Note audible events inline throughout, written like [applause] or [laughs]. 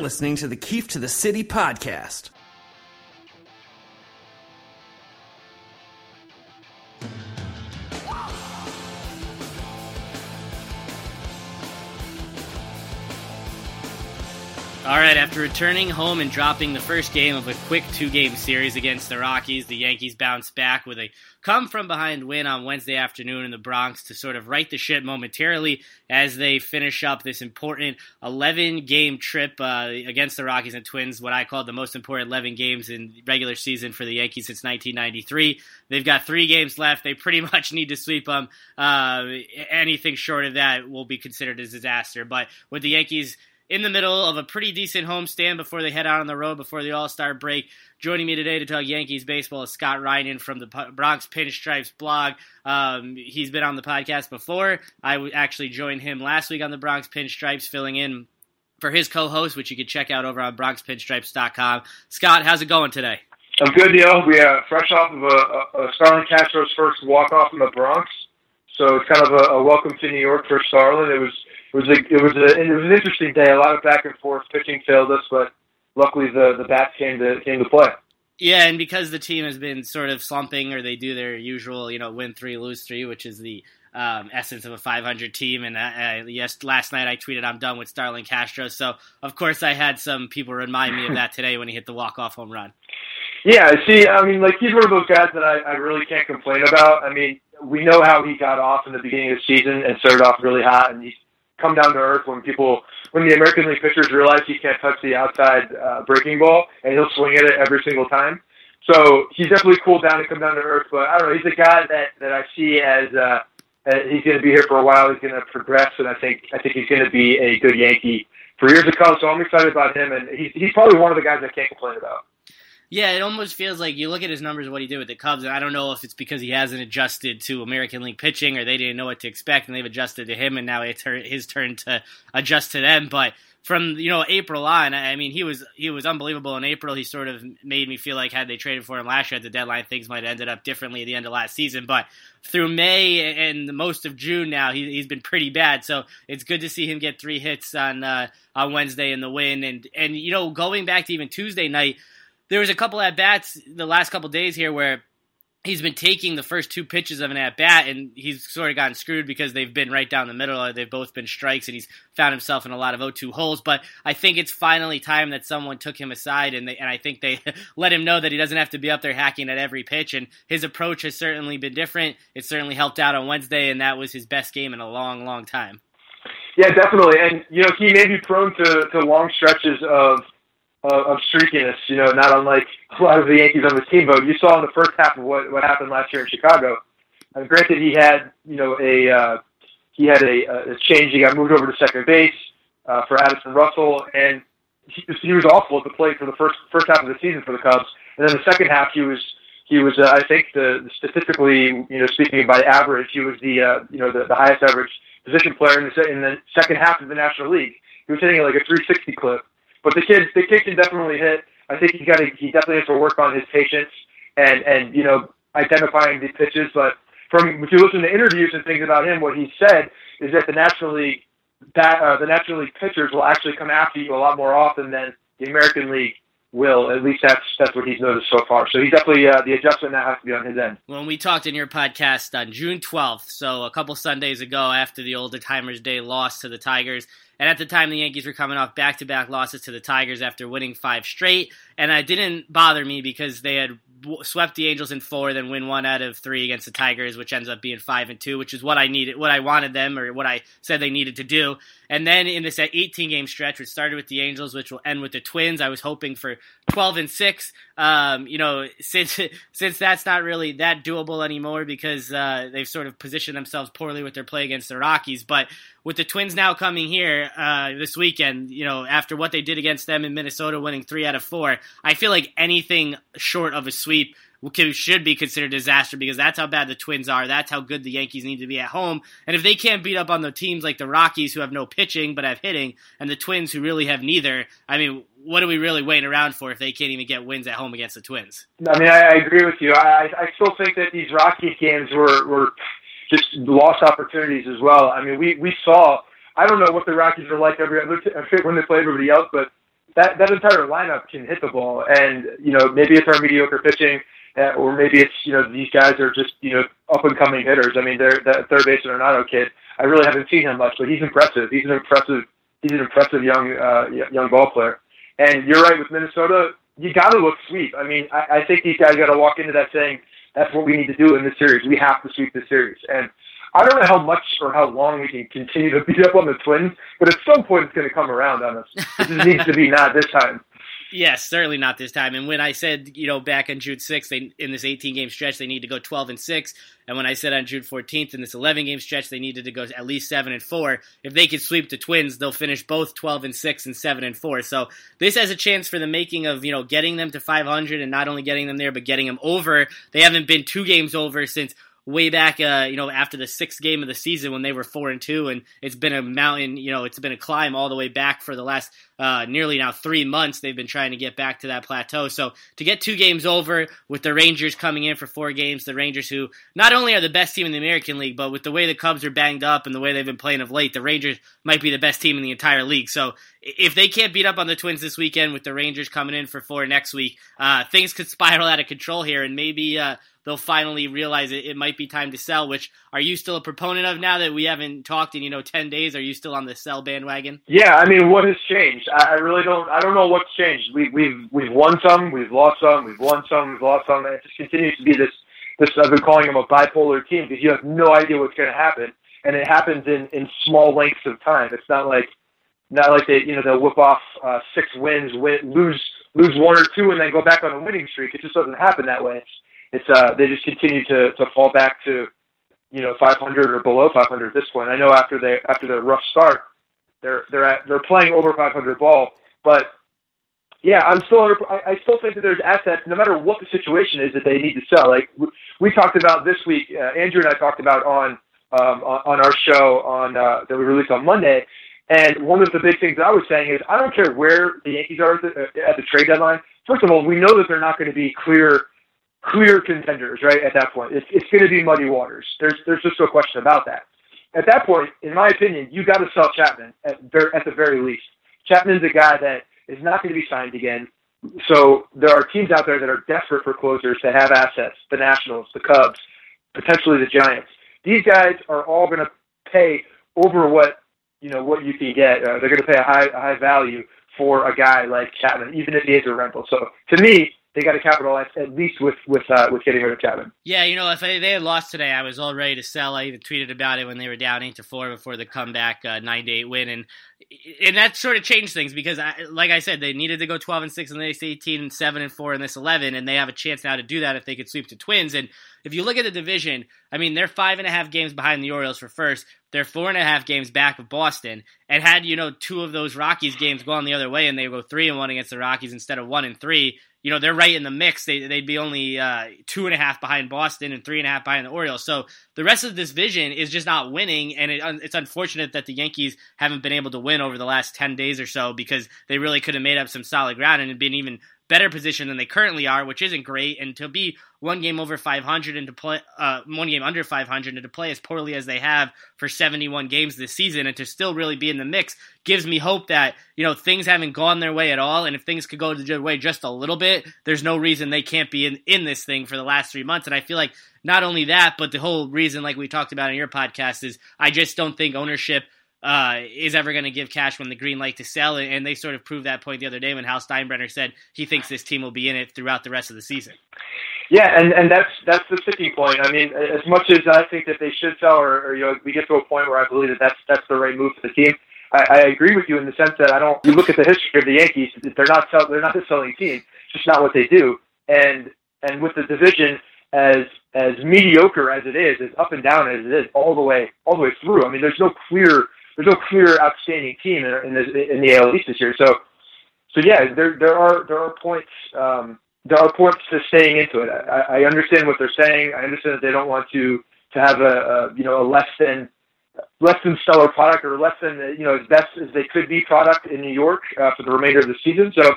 listening to the Keefe to the City podcast. All right, after returning home and dropping the first game of a quick two game series against the Rockies, the Yankees bounced back with a come from behind win on Wednesday afternoon in the Bronx to sort of right the ship momentarily as they finish up this important 11 game trip uh, against the Rockies and Twins, what I call the most important 11 games in regular season for the Yankees since 1993. They've got three games left. They pretty [laughs] much need to sweep them. Uh, anything short of that will be considered a disaster. But with the Yankees, in the middle of a pretty decent homestand before they head out on the road before the All Star break. Joining me today to talk Yankees baseball is Scott Reinen from the Bronx Pinstripes blog. Um, he's been on the podcast before. I actually joined him last week on the Bronx Pinstripes, filling in for his co-host, which you can check out over on BronxPinstripes.com. Scott, how's it going today? I'm good, Neil. We are fresh off of a, a Starlin Castro's first walk off in the Bronx, so it's kind of a, a welcome to New York for Starlin. It was it was a, it was a, it was an interesting day. A lot of back and forth. Pitching failed us, but luckily the the bats came to came to play. Yeah, and because the team has been sort of slumping, or they do their usual, you know, win three, lose three, which is the um, essence of a 500 team. And uh, uh, yes, last night I tweeted I'm done with Starlin Castro. So of course I had some people remind me of that today when he hit the walk off home run. Yeah, see, I mean, like he's one of those guys that I, I really can't complain about. I mean, we know how he got off in the beginning of the season and started off really hot, and he's come down to earth when people, when the American League pitchers realize he can't touch the outside uh, breaking ball, and he'll swing at it every single time. So he's definitely cooled down and come down to earth. But I don't know, he's a guy that that I see as uh, he's going to be here for a while. He's going to progress, and I think I think he's going to be a good Yankee for years to come. So I'm excited about him, and he's he's probably one of the guys I can't complain about. Yeah, it almost feels like you look at his numbers, what he did with the Cubs, and I don't know if it's because he hasn't adjusted to American League pitching or they didn't know what to expect and they've adjusted to him, and now it's his turn to adjust to them. But from you know April on, I mean he was he was unbelievable in April. He sort of made me feel like had they traded for him last year at the deadline, things might have ended up differently at the end of last season. But through May and most of June now, he, has been pretty bad. So it's good to see him get three hits on uh, on Wednesday in the win, and and you know going back to even Tuesday night there was a couple at bats the last couple days here where he's been taking the first two pitches of an at bat, and he's sort of gotten screwed because they've been right down the middle. Uh, they've both been strikes, and he's found himself in a lot of 0-2 holes. But I think it's finally time that someone took him aside, and they, and I think they [laughs] let him know that he doesn't have to be up there hacking at every pitch. And his approach has certainly been different. It certainly helped out on Wednesday, and that was his best game in a long, long time. Yeah, definitely. And you know, he may be prone to, to long stretches of of, of streakiness, you know, not unlike [laughs] a lot of the Yankees on the team. But you saw in the first half of what what happened last year in Chicago. And granted, he had you know a uh, he had a, a change. He got moved over to second base uh, for Addison Russell, and he, he was awful at the plate for the first first half of the season for the Cubs. And then the second half, he was he was uh, I think the, the statistically you know speaking by average, he was the uh, you know the, the highest average position player in the in the second half of the National League. He was hitting like a 360 clip. But the kid, the kid can definitely hit. I think he got to, he definitely has to work on his patience and and you know identifying the pitches. But from if you listen to interviews and things about him, what he said is that the National League that uh, the National League pitchers will actually come after you a lot more often than the American League will. At least that's that's what he's noticed so far. So he's definitely uh, the adjustment that has to be on his end. When we talked in your podcast on June 12th, so a couple Sundays ago after the Old Timers Day loss to the Tigers, and at the time, the Yankees were coming off back to back losses to the Tigers after winning five straight. And it didn't bother me because they had swept the Angels in four, then win one out of three against the Tigers, which ends up being five and two, which is what I needed, what I wanted them, or what I said they needed to do. And then in this 18 game stretch, which started with the Angels, which will end with the Twins, I was hoping for 12 and six. Um, you know, [laughs] since since that's not really that doable anymore because uh, they've sort of positioned themselves poorly with their play against the Rockies. But with the Twins now coming here uh, this weekend, you know, after what they did against them in Minnesota, winning three out of four, I feel like anything short of a sweep should be considered disaster because that's how bad the Twins are. That's how good the Yankees need to be at home. And if they can't beat up on the teams like the Rockies who have no pitching but have hitting, and the Twins who really have neither, I mean, what are we really waiting around for if they can't even get wins at home against the Twins? I mean, I, I agree with you. I, I still think that these Rockies games were, were just lost opportunities as well. I mean, we, we saw. I don't know what the Rockies are like every other t- when they play everybody else, but that that entire lineup can hit the ball, and you know maybe it's our mediocre pitching, uh, or maybe it's you know these guys are just you know up and coming hitters. I mean, they're that third baseman Arenado kid. I really haven't seen him much, but he's impressive. He's an impressive he's an impressive young uh, young ball player. And you're right with Minnesota. You got to look sweep. I mean, I, I think these guys got to walk into that saying that's what we need to do in this series. We have to sweep the series. And I don't know how much or how long we can continue to beat up on the Twins, but at some point it's going to come around on us. It needs to be not this time. [laughs] Yes, certainly not this time. And when I said, you know, back on June 6th, they, in this 18 game stretch, they need to go 12 and 6. And when I said on June 14th, in this 11 game stretch, they needed to go at least 7 and 4. If they could sweep the Twins, they'll finish both 12 and 6 and 7 and 4. So this has a chance for the making of, you know, getting them to 500 and not only getting them there, but getting them over. They haven't been two games over since way back, uh, you know, after the sixth game of the season when they were four and two, and it's been a mountain, you know, it's been a climb all the way back for the last uh, nearly now three months. They've been trying to get back to that plateau. So to get two games over with the Rangers coming in for four games, the Rangers who not only are the best team in the American League, but with the way the Cubs are banged up and the way they've been playing of late, the Rangers might be the best team in the entire league. So if they can't beat up on the Twins this weekend with the Rangers coming in for four next week, uh, things could spiral out of control here, and maybe uh, they'll finally realize it, it might be time to sell. Which are you still a proponent of now that we haven't talked in you know ten days? Are you still on the sell bandwagon? Yeah, I mean, what has changed? I, really don't. I don't know what's changed. We, we've we've won some, we've lost some, we've won some, we've lost some, and it just continues to be this. This I've been calling them a bipolar team because you have no idea what's going to happen, and it happens in in small lengths of time. It's not like not like they you know they'll whip off uh, six wins, win, lose lose one or two, and then go back on a winning streak. It just doesn't happen that way. It's it's uh they just continue to to fall back to you know 500 or below 500 at this point. I know after they after their rough start, they're they're at they're playing over 500 ball, but yeah, I'm still I, I still think that there's assets no matter what the situation is that they need to sell. Like we, talked about this week, uh, Andrew and I talked about on um, on, on our show on uh, that we released on Monday. And one of the big things I was saying is I don't care where the Yankees are at the, at the trade deadline. First of all, we know that they're not going to be clear clear contenders, right? At that point, it's it's going to be muddy waters. There's there's just no question about that. At that point, in my opinion, you got to sell Chapman at at the very least. Chapman's a guy that is not going to be signed again. So there are teams out there that are desperate for closers that have assets. The Nationals, the Cubs, potentially the Giants. These guys are all going to pay over what you know what you can get. Uh, they're going to pay a high a high value for a guy like Chapman, even if he is a rental. So to me, they got to capitalize at least with with uh, with getting rid of Chapman. Yeah, you know, if they, they had lost today, I was all ready to sell. I even tweeted about it when they were down eight to four before the comeback uh, nine to eight win, and and that sort of changed things because, I, like I said, they needed to go twelve and six in this eighteen and seven and four in this eleven, and they have a chance now to do that if they could sweep the Twins. And if you look at the division, I mean, they're five and a half games behind the Orioles for first. They're four and a half games back of Boston, and had you know two of those Rockies games gone the other way, and they go three and one against the Rockies instead of one and three you know they're right in the mix. They they'd be only uh, two and a half behind Boston and three and a half behind the Orioles. So the rest of this division is just not winning, and it, it's unfortunate that the Yankees haven't been able to win over the last ten days or so because they really could have made up some solid ground and been even better position than they currently are, which isn't great. And to be one game over 500 and to play uh, one game under 500 and to play as poorly as they have for 71 games this season and to still really be in the mix gives me hope that you know things haven't gone their way at all. And if things could go their way just a little bit, there's no reason they can't be in in this thing for the last three months. And I feel like not only that, but the whole reason, like we talked about in your podcast, is I just don't think ownership uh, is ever going to give Cashman the green light to sell. It, And they sort of proved that point the other day when Hal Steinbrenner said he thinks this team will be in it throughout the rest of the season. Yeah, and, and that's that's the sticking point. I mean, as much as I think that they should sell, or, or you know, we get to a point where I believe that that's that's the right move for the team. I, I agree with you in the sense that I don't. You look at the history of the Yankees; they're not sell, they're not a selling team. It's just not what they do. And and with the division as as mediocre as it is, as up and down as it is, all the way all the way through. I mean, there's no clear there's no clear outstanding team in, in, the, in the AL East this year. So, so yeah, there there are there are points um, there are points to staying into it. I, I understand what they're saying. I understand that they don't want to to have a, a you know a less than less than stellar product or less than you know as best as they could be product in New York uh, for the remainder of the season. So,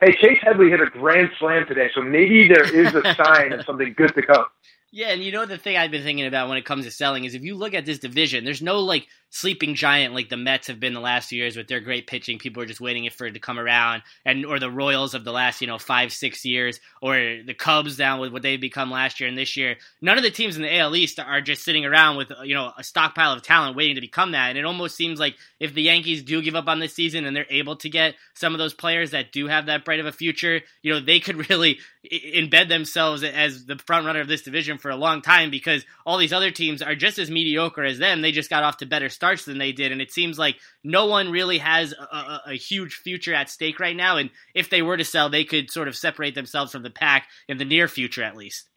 hey, Chase Headley hit a grand slam today, so maybe there is a sign of something good to come. [laughs] Yeah, and you know the thing I've been thinking about when it comes to selling is if you look at this division, there's no like sleeping giant like the Mets have been the last few years with their great pitching. People are just waiting for it to come around, and or the Royals of the last you know five six years, or the Cubs down with what they've become last year and this year. None of the teams in the AL East are just sitting around with you know a stockpile of talent waiting to become that. And it almost seems like if the Yankees do give up on this season and they're able to get some of those players that do have that bright of a future, you know they could [laughs] really embed themselves as the front runner of this division for a long time because all these other teams are just as mediocre as them. They just got off to better starts than they did, and it seems like no one really has a, a, a, huge future at stake right now. And if they were to sell, they could sort of separate themselves from the pack in the near future, at least.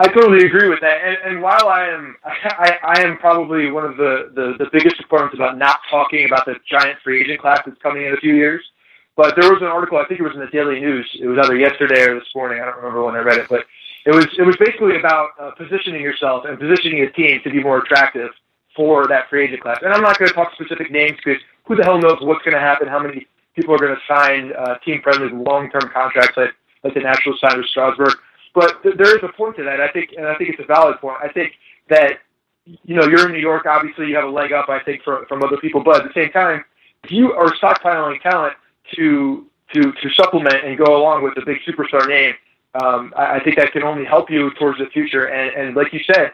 I totally agree with that. And, and while I am, [laughs] I, I am probably one of the, the, the biggest proponents about not talking about the giant free agent class that's coming in a few years. But there was an article, I think it was in the Daily News. It was either yesterday or this morning. I don't remember when I read it, but it was it was basically about uh, positioning yourself and positioning a team to be more attractive for that free agent class. And I'm not going to talk specific names because who the hell knows what's going to happen? How many people are going to sign uh, team friendly long term contracts like like the Nationals signed with Strasburg? But th- there is a point to that. I think, and I think it's a valid point. I think that you know you're in New York. Obviously, you have a leg up. I think from from other people, but at the same time, if you are stockpiling talent to to to supplement and go along with a big superstar name um, I, I think that can only help you towards the future. And, and like you said,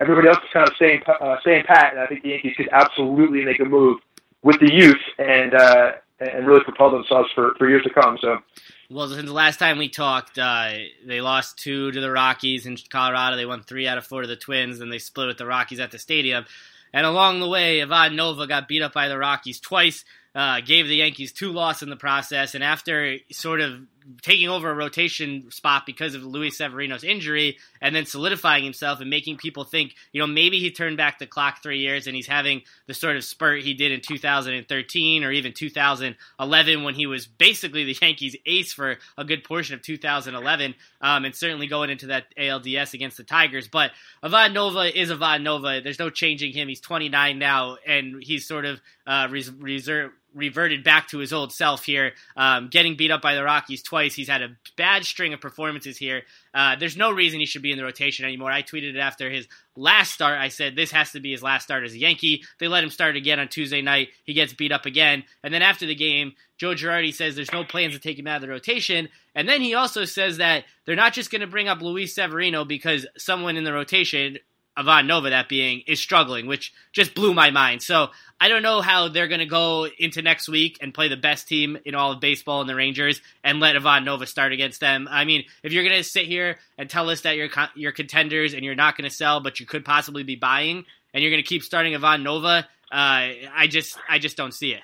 everybody else is kind of staying uh, staying pat, and I think the Yankees could absolutely make a move with the youth and uh, and really propel themselves for, for years to come. So. Well, since the last time we talked, uh, they lost two to the Rockies in Colorado. They won three out of four to the Twins, and they split with the Rockies at the stadium. And along the way, Ivan Nova got beat up by the Rockies twice, uh, gave the Yankees two losses in the process, and after sort of taking over a rotation spot because of Luis Severino's injury and then solidifying himself and making people think, you know, maybe he turned back the clock three years and he's having the sort of spurt he did in 2013 or even 2011 when he was basically the Yankees ace for a good portion of 2011 um, and certainly going into that ALDS against the Tigers. But Ivan Nova is Ivan Nova. There's no changing him. He's 29 now and he's sort of uh, res- reserved reverted back to his old self here, um, getting beat up by the Rockies twice. He's had a bad string of performances here. Uh, there's no reason he should be in the rotation anymore. I tweeted it after his last start. I said this has to be his last start as a Yankee. They let him start again on Tuesday night. He gets beat up again. And then after the game, Joe Girardi says there's no plans to take him out of the rotation. And then he also says that they're not just going to bring up Luis Severino because someone in the rotation Ivan Nova, that being, is struggling, which just blew my mind. So I don't know how they're going to go into next week and play the best team in all of baseball in the Rangers and let Ivan Nova start against them. I mean, if you're going to sit here and tell us that you're you're contenders and you're not going to sell, but you could possibly be buying, and you're going to keep starting Ivan Nova, uh, I just I just don't see it.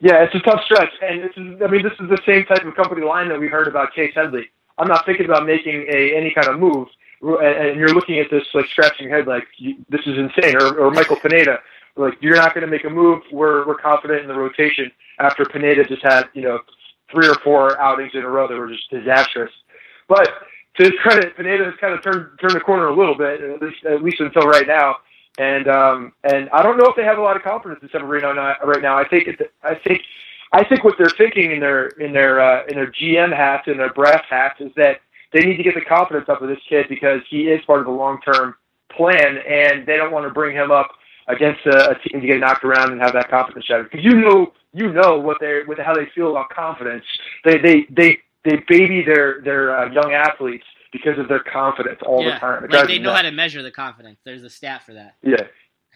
Yeah, it's a tough stretch, and this is I mean this is the same type of company line that we heard about Chase Headley. I'm not thinking about making a any kind of move and you're looking at this like scratching your head like this is insane. Or, or Michael Pineda like you're not going to make a move. We're we're confident in the rotation after Pineda just had you know three or four outings in a row that were just disastrous. But to his credit Pineda has kind of turned turned the corner a little bit at least at least until right now. And um and I don't know if they have a lot of confidence in Severino right now. I think it, I think I think what they're thinking in their in their uh, in their GM hats and their brass hats is that they need to get the confidence up of this kid because he is part of the long term plan, and they don't want to bring him up against a, a team to get knocked around and have that confidence shattered. Because you know, you know what they what how they feel about confidence. They they they they baby their their uh, young athletes because of their confidence all yeah, the time. It like they know nuts. how to measure the confidence. There's a stat for that. Yeah.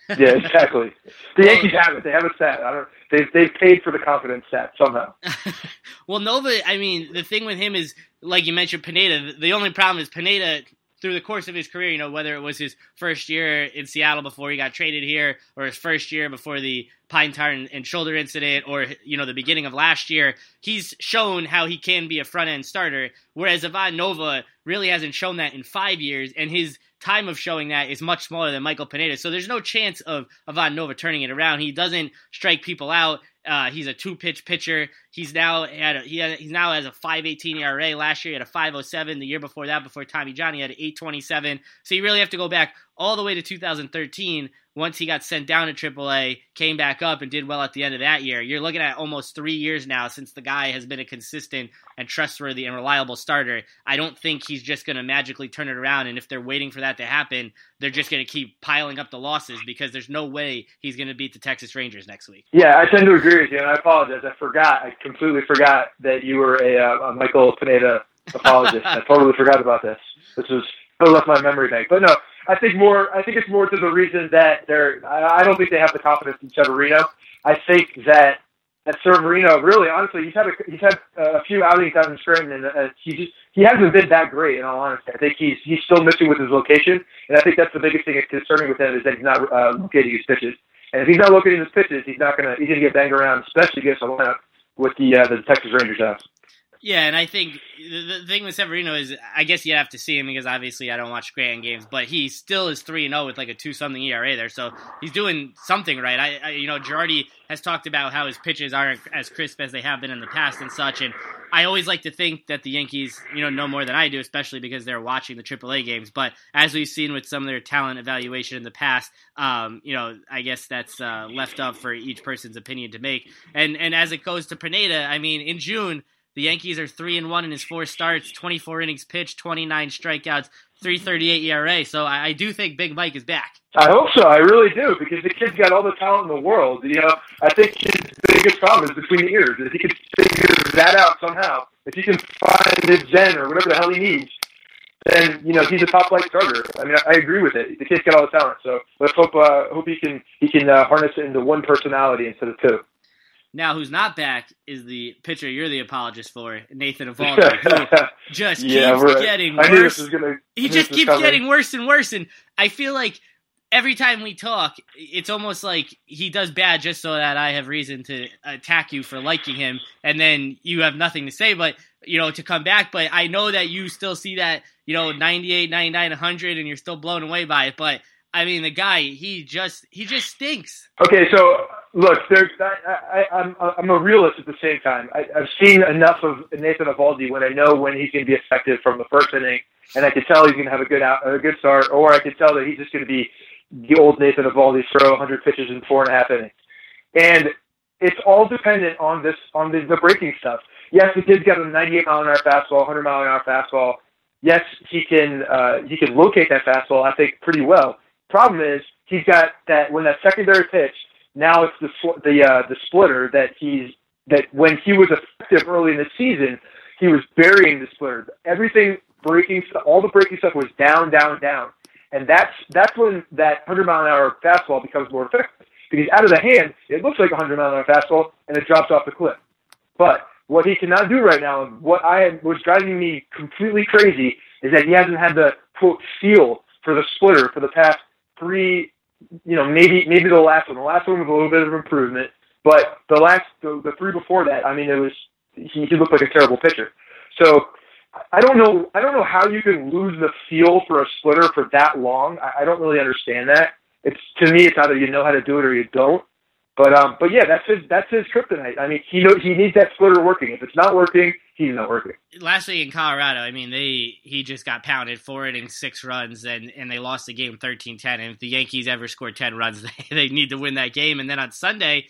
[laughs] yeah, exactly. The Yankees have it. They have a set. I don't. They've they've paid for the confidence set somehow. [laughs] well, Nova. I mean, the thing with him is like you mentioned, Pineda. The only problem is Pineda through the course of his career, you know, whether it was his first year in Seattle before he got traded here, or his first year before the pine tar and, and, shoulder incident, or you know, the beginning of last year, he's shown how he can be a front end starter. Whereas Ivan Nova really hasn't shown that in five years, and his time of showing that is much smaller than Michael Pineda. So there's no chance of Ivan Nova turning it around. He doesn't strike people out. Uh, he's a two pitch pitcher. He's now at a, he he's now has a 5.18 ERA. Last year he had a 5.07. The year before that, before Tommy John, he had an 8.27. So you really have to go back all the way to 2013 once he got sent down to AAA, came back up and did well at the end of that year. You're looking at almost three years now since the guy has been a consistent and trustworthy and reliable starter. I don't think he's just going to magically turn it around. And if they're waiting for that to happen, they're just going to keep piling up the losses because there's no way he's going to beat the Texas Rangers next week. Yeah, I tend to agree with you, and I apologize. I forgot. I completely forgot that you were a, uh, a Michael Pineda apologist. [laughs] I totally forgot about this. This was I left my memory bank. But no, I think more. I think it's more to the reason that they're. I don't think they have the confidence in Severino. I think that that Severino, really, honestly, he's had a, he's had a few outings out in Scranton, and uh, he just he hasn't been that great. In all honesty, I think he's he's still missing with his location, and I think that's the biggest thing that's concerning with him is that he's not uh, locating his pitches. And if he's not locating his pitches, he's not gonna he's gonna get banged around, especially against a lineup with the uh, the Texas Rangers have. Yeah, and I think the, the thing with Severino is, I guess you have to see him because obviously I don't watch Grand games, but he still is three and zero oh with like a two something ERA there, so he's doing something right. I, I, you know, Girardi has talked about how his pitches aren't as crisp as they have been in the past and such, and I always like to think that the Yankees, you know, know more than I do, especially because they're watching the AAA games. But as we've seen with some of their talent evaluation in the past, um, you know, I guess that's uh, left up for each person's opinion to make. And and as it goes to Pineda, I mean, in June the Yankees are three and one in his four starts, 24 innings pitched, 29 strikeouts, 338 ERA. So I, I, do think Big Mike is back. I hope so. I really do because the kid's got all the talent in the world. You know, I think his biggest problem is between the ears. If he can figure that out somehow, if he can find his zen or whatever the hell he needs, then you know he's a top flight starter. I mean, I, I agree with it. The kid's got all the talent. So let's hope uh, hope he can he can uh, harness it into one personality instead of two. Now, who's not back is the pitcher you're the apologist for, Nathan [laughs] Eovaldi, who [laughs] just yeah, keeps getting worse. Gonna, he just keeps coming. getting worse and worse, and I feel like every time we talk, it's almost like he does bad just so that I have reason to attack you for liking him, and then you have nothing to say, but you know, to come back. But I know that you still see that, you know, 98, 99, 100, and you're still blown away by it. But I mean, the guy, he just he just stinks. Okay, so look, there's I, I, I'm I'm a realist at the same time. I, I've seen enough of Nathan Eovaldi when I know when he's going to be effective from the first inning, and I can tell he's going to have a good out a good start, or I can tell that he's just going to be the old Nathan Eovaldi, throw 100 pitches in four and a half innings, and it's all dependent on this on the, the breaking stuff. Yes, the kid's got a 98 mile an hour fastball, 100 mile an hour fastball. Yes, he can uh, he can locate that fastball. I think pretty well Problem is, he's got that when that secondary pitch. Now it's the the uh, the splitter that he's that when he was effective early in the season, he was burying the splitter. Everything breaking, all the breaking stuff was down, down, down, and that's that's when that 100 mile an hour fastball becomes more effective because out of the hand it looks like a 100 mile an hour fastball and it drops off the cliff. But what he cannot do right now, and what I was driving me completely crazy, is that he hasn't had the quote feel for the splitter for the past three, you know, maybe maybe the last one. The last one was a little bit of improvement, but the last the, the three before that, I mean, it was he, he looked like a terrible pitcher. So I don't know I don't know how you can lose the feel for a splitter for that long. I, I don't really understand that. It's to me, it's either you know how to do it or you don't. But um, but yeah, that's his that's his kryptonite. I mean, he knows he needs that splitter working. If it's not working, he's not working. Last week in Colorado, I mean, they he just got pounded four innings, six runs, and and they lost the game 13-10. And if the Yankees ever score ten runs, [laughs] they, they need to win that game. And then on Sunday,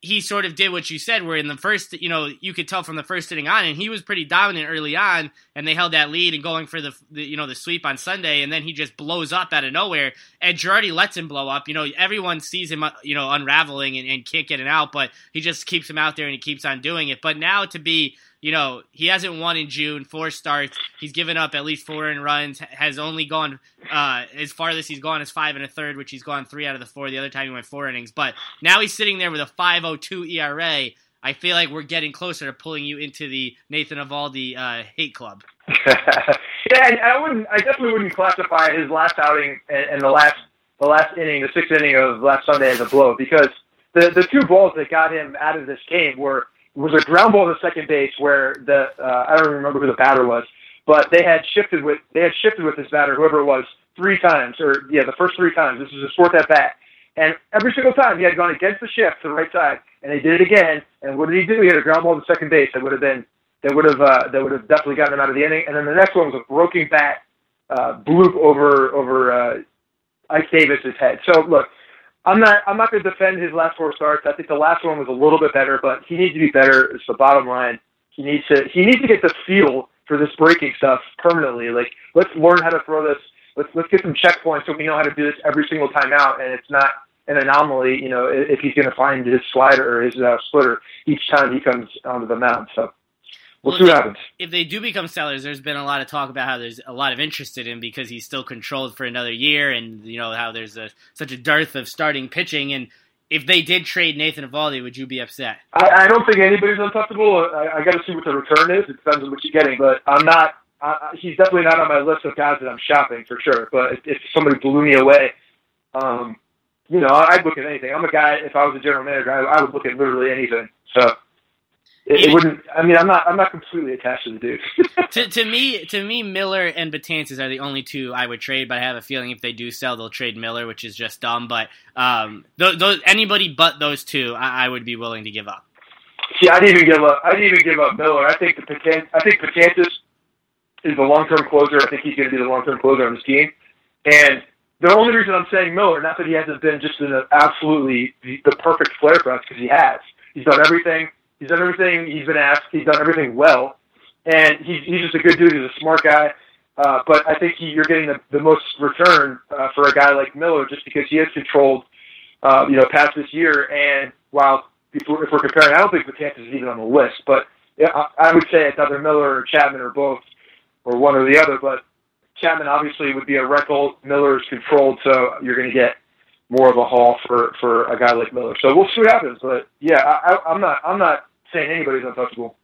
he sort of did what you said, where in the first, you know, you could tell from the first inning on, and he was pretty dominant early on, and they held that lead and going for the, the you know, the sweep on Sunday, and then he just blows up out of nowhere, and Girardi lets him blow up. You know, everyone sees him, uh, you know, unraveling and, and can't get it out, but he just keeps him out there and he keeps on doing it. But now to be you know, he hasn't won in June, four starts. He's given up at least four in runs, has only gone uh, as he's gone is five and a third, which he's gone three out of the four. The other time he went four innings. But now he's sitting there with a 5.02 ERA. I feel like we're getting closer to pulling you into the Nathan Eovaldi uh, hate club. [laughs] yeah, and I wouldn't. I definitely wouldn't classify his last outing and, and the last the last inning, the sixth inning of last Sunday as a blow because the the two balls that got him out of this game were was a ground ball to second base where the uh, I don't even remember who the batter was, but they had shifted with they had shifted with this batter, whoever it was, three times or yeah, the first three times. This was his fourth at bat, and every single time he had gone against the shift to the right side, and they did it again. And what did he do? He had a ground ball to second base that would have been that would have uh, that would have definitely gotten him out of the inning. And then the next one was a broken bat uh, bloop over over uh, Ike Davis's head. So look, I'm not I'm not going to defend his last four starts. I think the last one was a little bit better, but he needs to be better. It's the bottom line. He needs to he needs to get the feel for this breaking stuff permanently. Like let's learn how to throw this. Let's let's get some checkpoints so we know how to do this every single time out, and it's not an anomaly. You know, if he's going to find his slider or his uh, splitter each time he comes onto the mound. So We'll, see what happens. If they do become sellers, there's been a lot of talk about how there's a lot of interest in him because he's still controlled for another year, and you know how there's a, such a dearth of starting pitching. And if they did trade Nathan Eovaldi, would you be upset? I, I don't think anybody's untouchable. I, I got to see what the return is. It depends on what you're getting, but I'm not. I, he's definitely not on my list of guys that I'm shopping for sure. But if, if somebody blew me away, um, you know, I'd look at anything. I'm a guy. If I was a general manager, I, I would look at literally anything. So it, it, wouldn't. I mean, I'm not. I'm not completely attached to the dude. [laughs] to, to me, to me, Miller and Betances are the only two I would trade. But I have a feeling if they do sell, they'll trade Miller, which is just dumb. But um, th- those, anybody but those two, I, I would be willing to give up. See, I didn't even give up. I didn't even give up Miller. I think the Betances, I think Betances is the long term closer. I think he's going to be the long term closer on this team. And the only reason I'm saying Miller, not that he hasn't been just an absolutely the, the perfect flare for us, because he has. He's done everything He's done everything he's been asked. He's done everything well, and he's he's just a good dude. He's a smart guy. Uh, but I think he, you're getting the, the most return uh, for a guy like Miller just because he has controlled, uh, you know, past this year. And while if we're, if we're comparing, I don't think Betances is even on the list, but I, I would say it's either Miller or Chapman or both, or one or the other. But Chapman obviously would be a rental. Miller is controlled, so you're going to get more of a haul for for a guy like Miller. So we'll see what happens. But yeah, I, I, I'm not I'm not saying anybody's untouchable.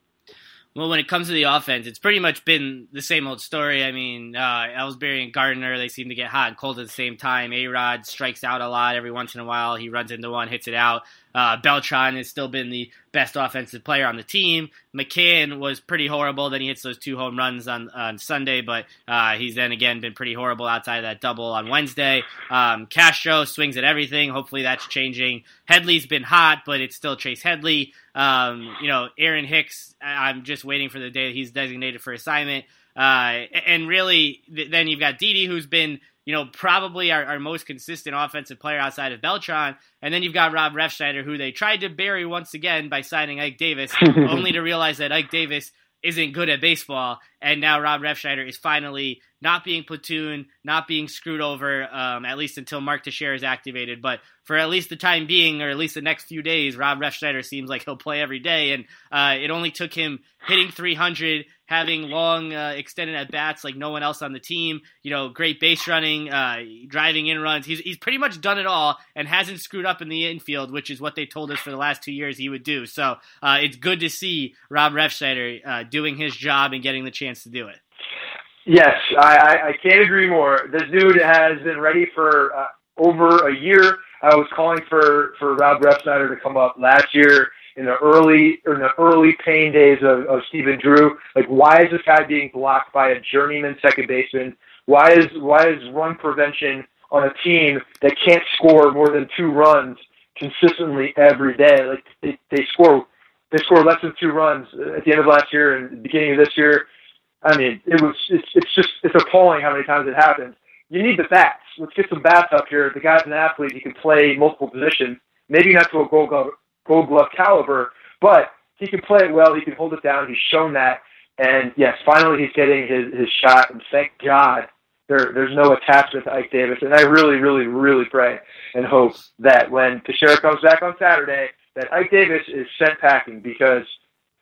Well, when it comes to the offense, it's pretty much been the same old story. I mean, uh, Ellsbury and Gardner, they seem to get hot and cold at the same time. A Rod strikes out a lot every once in a while. He runs into one, hits it out. Uh, Beltran has still been the best offensive player on the team. McCann was pretty horrible. Then he hits those two home runs on, on Sunday, but uh, he's then again been pretty horrible outside of that double on Wednesday. Um, Castro swings at everything. Hopefully that's changing. Headley's been hot, but it's still Chase Headley. Um, you know, Aaron Hicks, I'm just waiting for the day that he's designated for assignment. Uh, and really, then you've got Didi, who's been you know, probably our, our most consistent offensive player outside of Beltran. And then you've got Rob Refsnyder, who they tried to bury once again by signing Ike Davis, [laughs] only to realize that Ike Davis isn't good at baseball. And now Rob Refsnyder is finally not being platoon, not being screwed over, um, at least until Mark Teixeira is activated. But for at least the time being, or at least the next few days, Rob Refsnyder seems like he'll play every day. And uh, it only took him hitting 300, having long uh, extended at bats like no one else on the team. You know, great base running, uh, driving in runs. He's he's pretty much done it all and hasn't screwed up in the infield, which is what they told us for the last two years he would do. So uh, it's good to see Rob Refsnyder uh, doing his job and getting the chance to do it. Yes, I, I, I can't agree more. This dude has been ready for uh, over a year. I was calling for for Rob Refsnyder to come up last year in the early in the early pain days of, of Stephen Drew. Like, why is this guy being blocked by a journeyman second baseman? Why is why is run prevention on a team that can't score more than two runs consistently every day? Like they, they score they scored less than two runs at the end of last year and beginning of this year. I mean, it was it's it's just it's appalling how many times it happens. You need the bats. Let's get some bats up here. The guy's an athlete. He can play multiple positions. Maybe not to a gold glove Gold Glove caliber, but he can play it well. He can hold it down. He's shown that. And yes, finally he's getting his, his shot. And thank God there, there's no attachment to Ike Davis. And I really, really, really pray and hope that when Teixeira comes back on Saturday, that Ike Davis is sent packing because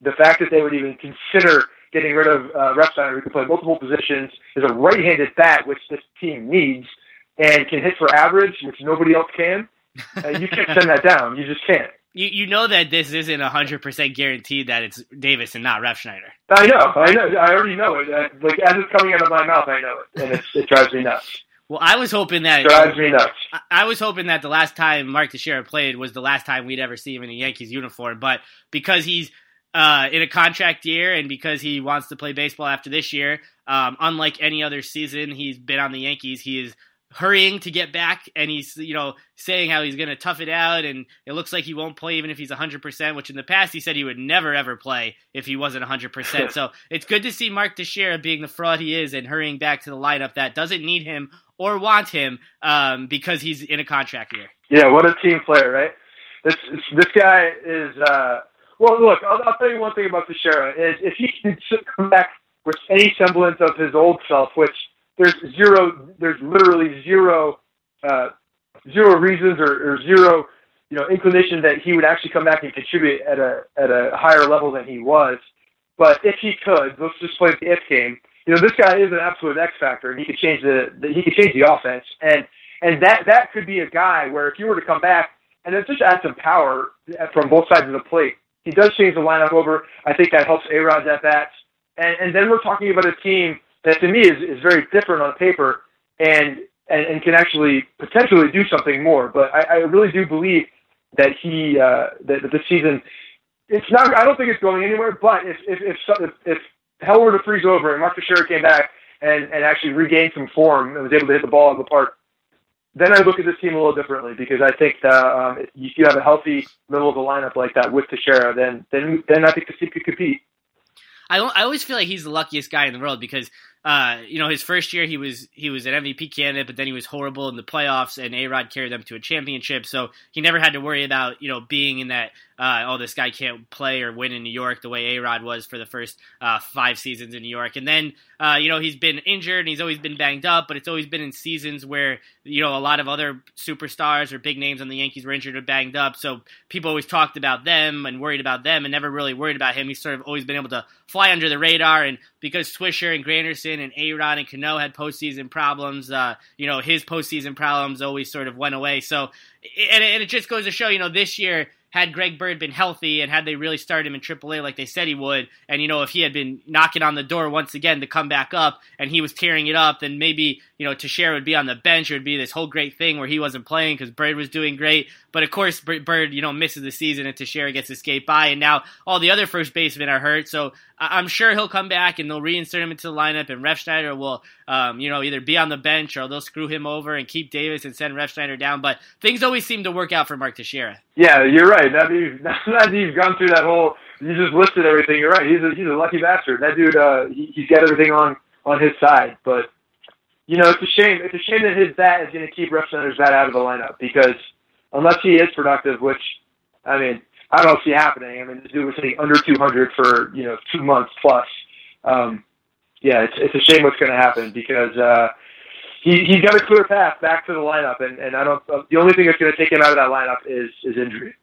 the fact that they would even consider getting rid of uh, Refsnyder, who can play multiple positions, is a right-handed bat, which this team needs, and can hit for average, which nobody else can. Uh, you can't send that down. You just can't [laughs] you, you know that this isn't hundred percent guaranteed that it's Davis and not Refsnyder. I know, I know, I already know it. Like as it's coming out of my mouth, I know it, and it drives me nuts. Well, I was hoping that it drives me nuts. I was hoping that the last time Mark Teixeira played was the last time we'd ever see him in a Yankees uniform, but because he's uh, in a contract year and because he wants to play baseball after this year, um, unlike any other season he's been on the Yankees, he is hurrying to get back and he's you know saying how he's going to tough it out and it looks like he won't play even if he's 100% which in the past he said he would never ever play if he wasn't 100% [laughs] so it's good to see Mark Teixeira being the fraud he is and hurrying back to the lineup that doesn't need him or want him um, because he's in a contract year. Yeah, what a team player, right? This this guy is. Uh, well, look, I'll, I'll tell you one thing about Teixeira is if he can come back with any semblance of his old self, which there's zero, there's literally zero, uh, zero reasons or, or zero, you know, inclination that he would actually come back and contribute at a at a higher level than he was. But if he could, let's just play the if game. You know, this guy is an absolute X factor, and he could change the, the he could change the offense, and and that that could be a guy where if you were to come back and then just add some power from both sides of the plate, he does change the lineup over. I think that helps A Rod's at bats, and and then we're talking about a team that to me is is very different on paper, and and, and can actually potentially do something more. But I, I really do believe that he uh, that, that this season it's not. I don't think it's going anywhere. But if if if, if, if hell were to freeze over and Mark Teixeira came back and and actually regained some form and was able to hit the ball out of the park, then I look at this team a little differently because I think that um, if you have a healthy middle of the lineup like that with Teixeira, then then then I think the team could compete. I I always feel like he's the luckiest guy in the world because uh, you know his first year he was he was an MVP candidate, but then he was horrible in the playoffs, and A Rod carried them to a championship, so he never had to worry about you know being in that uh, oh, this guy can't play or win in New York the way A Rod was for the first uh, five seasons in New York. And then, uh, you know, he's been injured and he's always been banged up, but it's always been in seasons where, you know, a lot of other superstars or big names on the Yankees were injured or banged up. So people always talked about them and worried about them and never really worried about him. He's sort of always been able to fly under the radar. And because Swisher and Granderson and A Rod and Cano had postseason problems, uh, you know, his postseason problems always sort of went away. So, and it just goes to show, you know, this year, had Greg Bird been healthy and had they really started him in AAA like they said he would, and you know if he had been knocking on the door once again to come back up and he was tearing it up, then maybe you know Teixeira would be on the bench. It would be this whole great thing where he wasn't playing because Bird was doing great. But of course, Bird you know misses the season and Teixeira gets skate by, and now all the other first basemen are hurt. So I'm sure he'll come back and they'll reinsert him into the lineup, and Refsnyder will um, you know either be on the bench or they'll screw him over and keep Davis and send Refsnyder down. But things always seem to work out for Mark Teixeira. Yeah, you're right. That means now that you've [laughs] gone through that whole, you just listed everything. You're right. He's a he's a lucky bastard. That dude, uh, he, he's got everything on on his side. But you know, it's a shame. It's a shame that his bat is going to keep Refsnyder's bat out of the lineup because unless he is productive, which I mean, I don't see happening. I mean, this dude was hitting under 200 for you know two months plus. Um, yeah, it's it's a shame what's going to happen because. uh he he's got a clear path back to the lineup, and, and I don't. The only thing that's going to take him out of that lineup is is injury.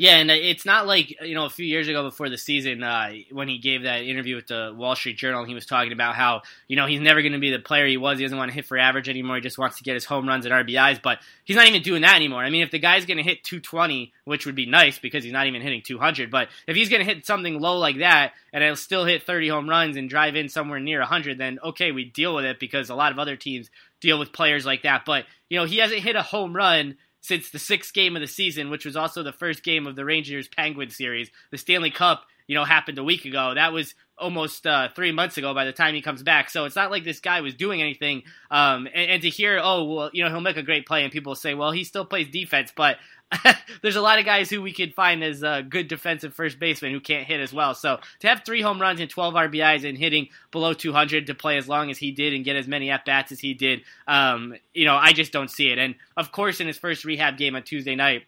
Yeah, and it's not like you know a few years ago before the season uh, when he gave that interview with the Wall Street Journal, he was talking about how you know he's never going to be the player he was. He doesn't want to hit for average anymore. He just wants to get his home runs and RBIs. But he's not even doing that anymore. I mean, if the guy's going to hit 220, which would be nice because he's not even hitting 200, but if he's going to hit something low like that and he'll still hit 30 home runs and drive in somewhere near 100, then okay, we deal with it because a lot of other teams deal with players like that. But you know, he hasn't hit a home run since the sixth game of the season, which was also the first game of the Rangers Penguin series. The Stanley Cup, you know, happened a week ago. That was almost uh, three months ago by the time he comes back. So it's not like this guy was doing anything. Um, and, and, to hear, oh, well, you know, he'll make a great play, and people say, well, he still plays defense, but [laughs] there's a lot of guys who we could find as a good defensive first baseman who can't hit as well. So to have three home runs and 12 RBIs and hitting below 200 to play as long as he did and get as many at bats as he did, um, you know, I just don't see it. And of course, in his first rehab game on Tuesday night,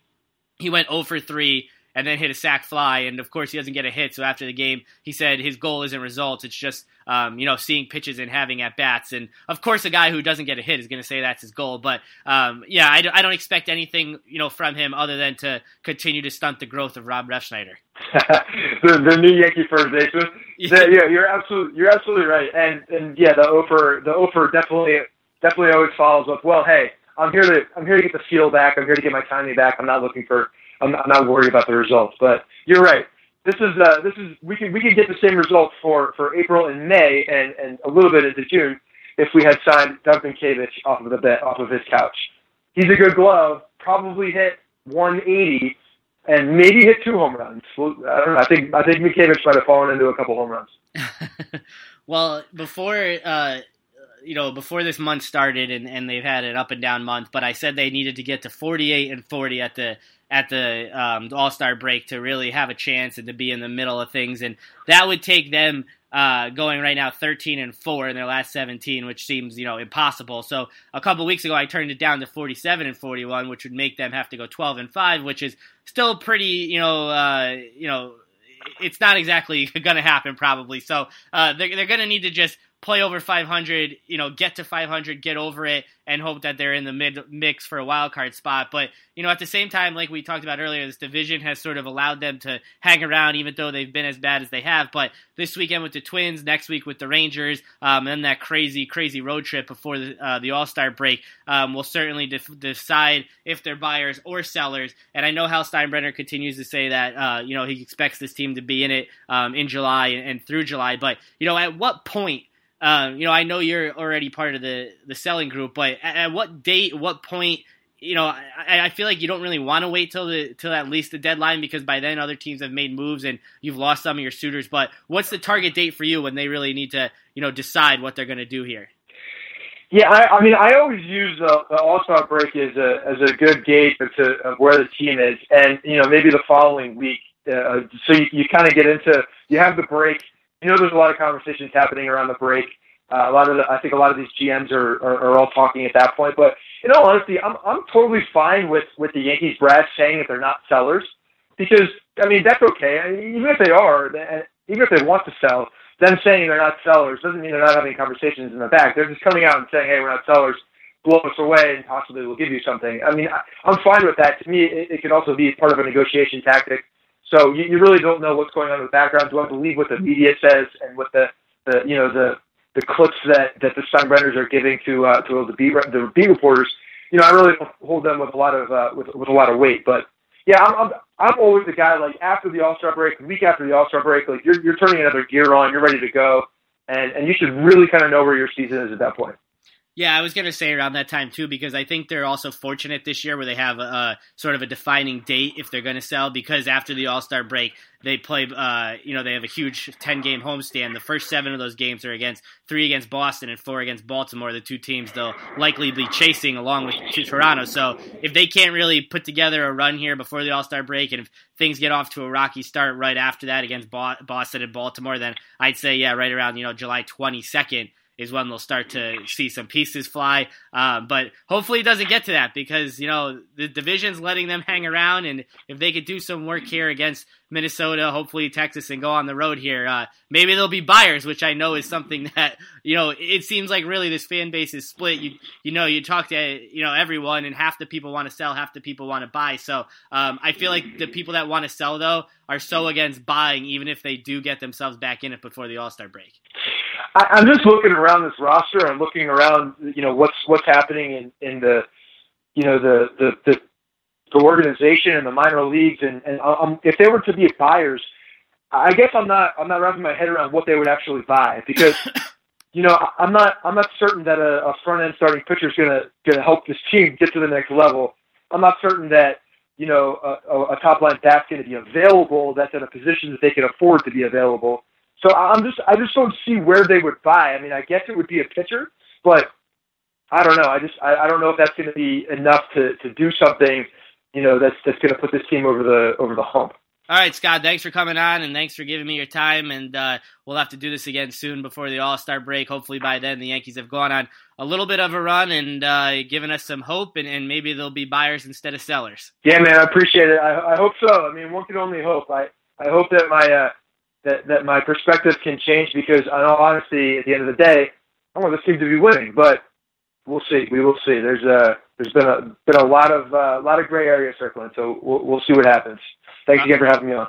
he went 0 for 3 and then hit a sac fly. And of course, he doesn't get a hit. So after the game, he said his goal isn't results. It's just, um, you know, seeing pitches and having at bats. And of course, a guy who doesn't get a hit is going to say that's his goal. But um, yeah, I, I, don't expect anything, you know, from him other than to continue to stunt the growth of Rob Refsnyder. [laughs] the, the new Yankee first baseman. Yeah. yeah, you're absolutely you're absolutely right. And and yeah, the offer the offer definitely definitely always follows up. Well, hey, I'm here to I'm here to get the feel back. I'm here to get my timing back. I'm not looking for I'm, I'm not worried about the results. But you're right. This is uh, this is we can we can get the same results for, for April and May and, and a little bit into June if we had signed Doug Mientkiewicz off of the bet off of his couch. He's a good glove. Probably hit 180 and maybe hit two home runs. I don't know. I think I think Mientkiewicz might have fallen into a couple home runs. [laughs] well, before uh, you know, before this month started, and, and they've had an up and down month, but I said they needed to get to 48 and 40 at the at the um, All Star break to really have a chance and to be in the middle of things, and that would take them uh, going right now 13 and 4 in their last 17, which seems, you know, impossible. So a couple weeks ago, I turned it down to 47 and 41, which would make them have to go 12 and 5, which is still pretty, you know, uh, you know, it's not exactly [laughs] going to happen probably. So uh, they're, they're going to need to just play over 500, you know, get to 500, get over it, and hope that they're in the mid mix for a wild card spot. But you know, at the same time, like we talked about earlier, this division has sort of allowed them to hang around, even though they've been as bad as they have. But this weekend with the Twins, next week with the Rangers, um, and that crazy, crazy road trip before the, uh, the All Star break um, will certainly def- decide if they're buyers or sellers. And I know Hal Steinbrenner continues to say that uh, you know he expects this team to be in it um, in July and, and through July. But you know, at what point? Um, you know, I know you're already part of the the selling group, but at, at what date, what point? You know, I, I feel like you don't really want to wait till the till at least the deadline because by then other teams have made moves and you've lost some of your suitors. But what's the target date for you when they really need to you know decide what they're going to do here? Yeah, I, I mean, I always use the, the All Star break as a as a good gauge of, to, of where the team is, and you know maybe the following week. Uh, so you, you kind of get into you have the break you know, there's a lot of conversations happening around the break. Uh, a lot of the, I think a lot of these GMs are, are, are all talking at that point. But in all honesty, I'm I'm totally fine with with the Yankees brass saying that they're not sellers because I mean that's okay. I mean, even if they are, even if they want to sell, them saying they're not sellers doesn't mean they're not having conversations in the back. They're just coming out and saying, "Hey, we're not sellers." Blow us away, and possibly we'll give you something. I mean, I, I'm fine with that. To me, it, it could also be part of a negotiation tactic so you, you really don't know what's going on in the background. Do I believe what the media says and what the, the you know the the clips that that the Steinbrenners are giving to uh, to the B the B reporters? You know, I really don't hold them with a lot of uh, with with a lot of weight. But yeah, I'm I'm, I'm always the guy like after the All Star break, week after the All Star break, like you're you're turning another gear on, you're ready to go, and and you should really kind of know where your season is at that point. Yeah, I was going to say around that time too, because I think they're also fortunate this year where they have a, a sort of a defining date if they're going to sell. Because after the All Star break, they play, uh, you know, they have a huge ten game homestand. The first seven of those games are against three against Boston and four against Baltimore, the two teams they'll likely be chasing along with Toronto. So if they can't really put together a run here before the All Star break, and if things get off to a rocky start right after that against Boston and Baltimore, then I'd say yeah, right around you know July twenty second is when they'll start to see some pieces fly. Uh, but hopefully it doesn't get to that because, you know, the division's letting them hang around. And if they could do some work here against Minnesota, hopefully Texas, and go on the road here, uh, maybe they'll be buyers, which I know is something [laughs] that, you know, it seems like really this fan base is split. You, you know, you talk to, you know, everyone and half the people want to sell, half the people want to buy. So um, I feel like the people that want to sell, though, are so against buying, even if they do get themselves back in it before the All Star break. I, I'm just looking around this roster and looking around, you know, what's what's happening in, in the, you know, the the the, the organization and the minor leagues, and and um, if they were to be buyers, I guess I'm not I'm not wrapping my head around what they would actually buy because. [laughs] you know, I'm not I'm not certain that a, a front end starting pitcher is gonna gonna help this team get to the next level. I'm not certain that you know a, a top line bat's going to be available that's at a position that they can afford to be available. So I'm just I just don't see where they would buy. I mean, I guess it would be a pitcher, but I don't know. I just I, I don't know if that's going to be enough to to do something, you know, that's that's going to put this team over the over the hump. All right, Scott. Thanks for coming on, and thanks for giving me your time. And uh, we'll have to do this again soon before the All Star break. Hopefully, by then the Yankees have gone on a little bit of a run and uh, given us some hope, and, and maybe they'll be buyers instead of sellers. Yeah, man, I appreciate it. I, I hope so. I mean, one can only hope. I I hope that my uh, that that my perspective can change because, in all honesty, at the end of the day, I want this team to be winning. But we'll see. We will see. There's a there's been a been a lot of uh, a lot of gray area circling, so we'll we'll see what happens. Thanks again for having me on.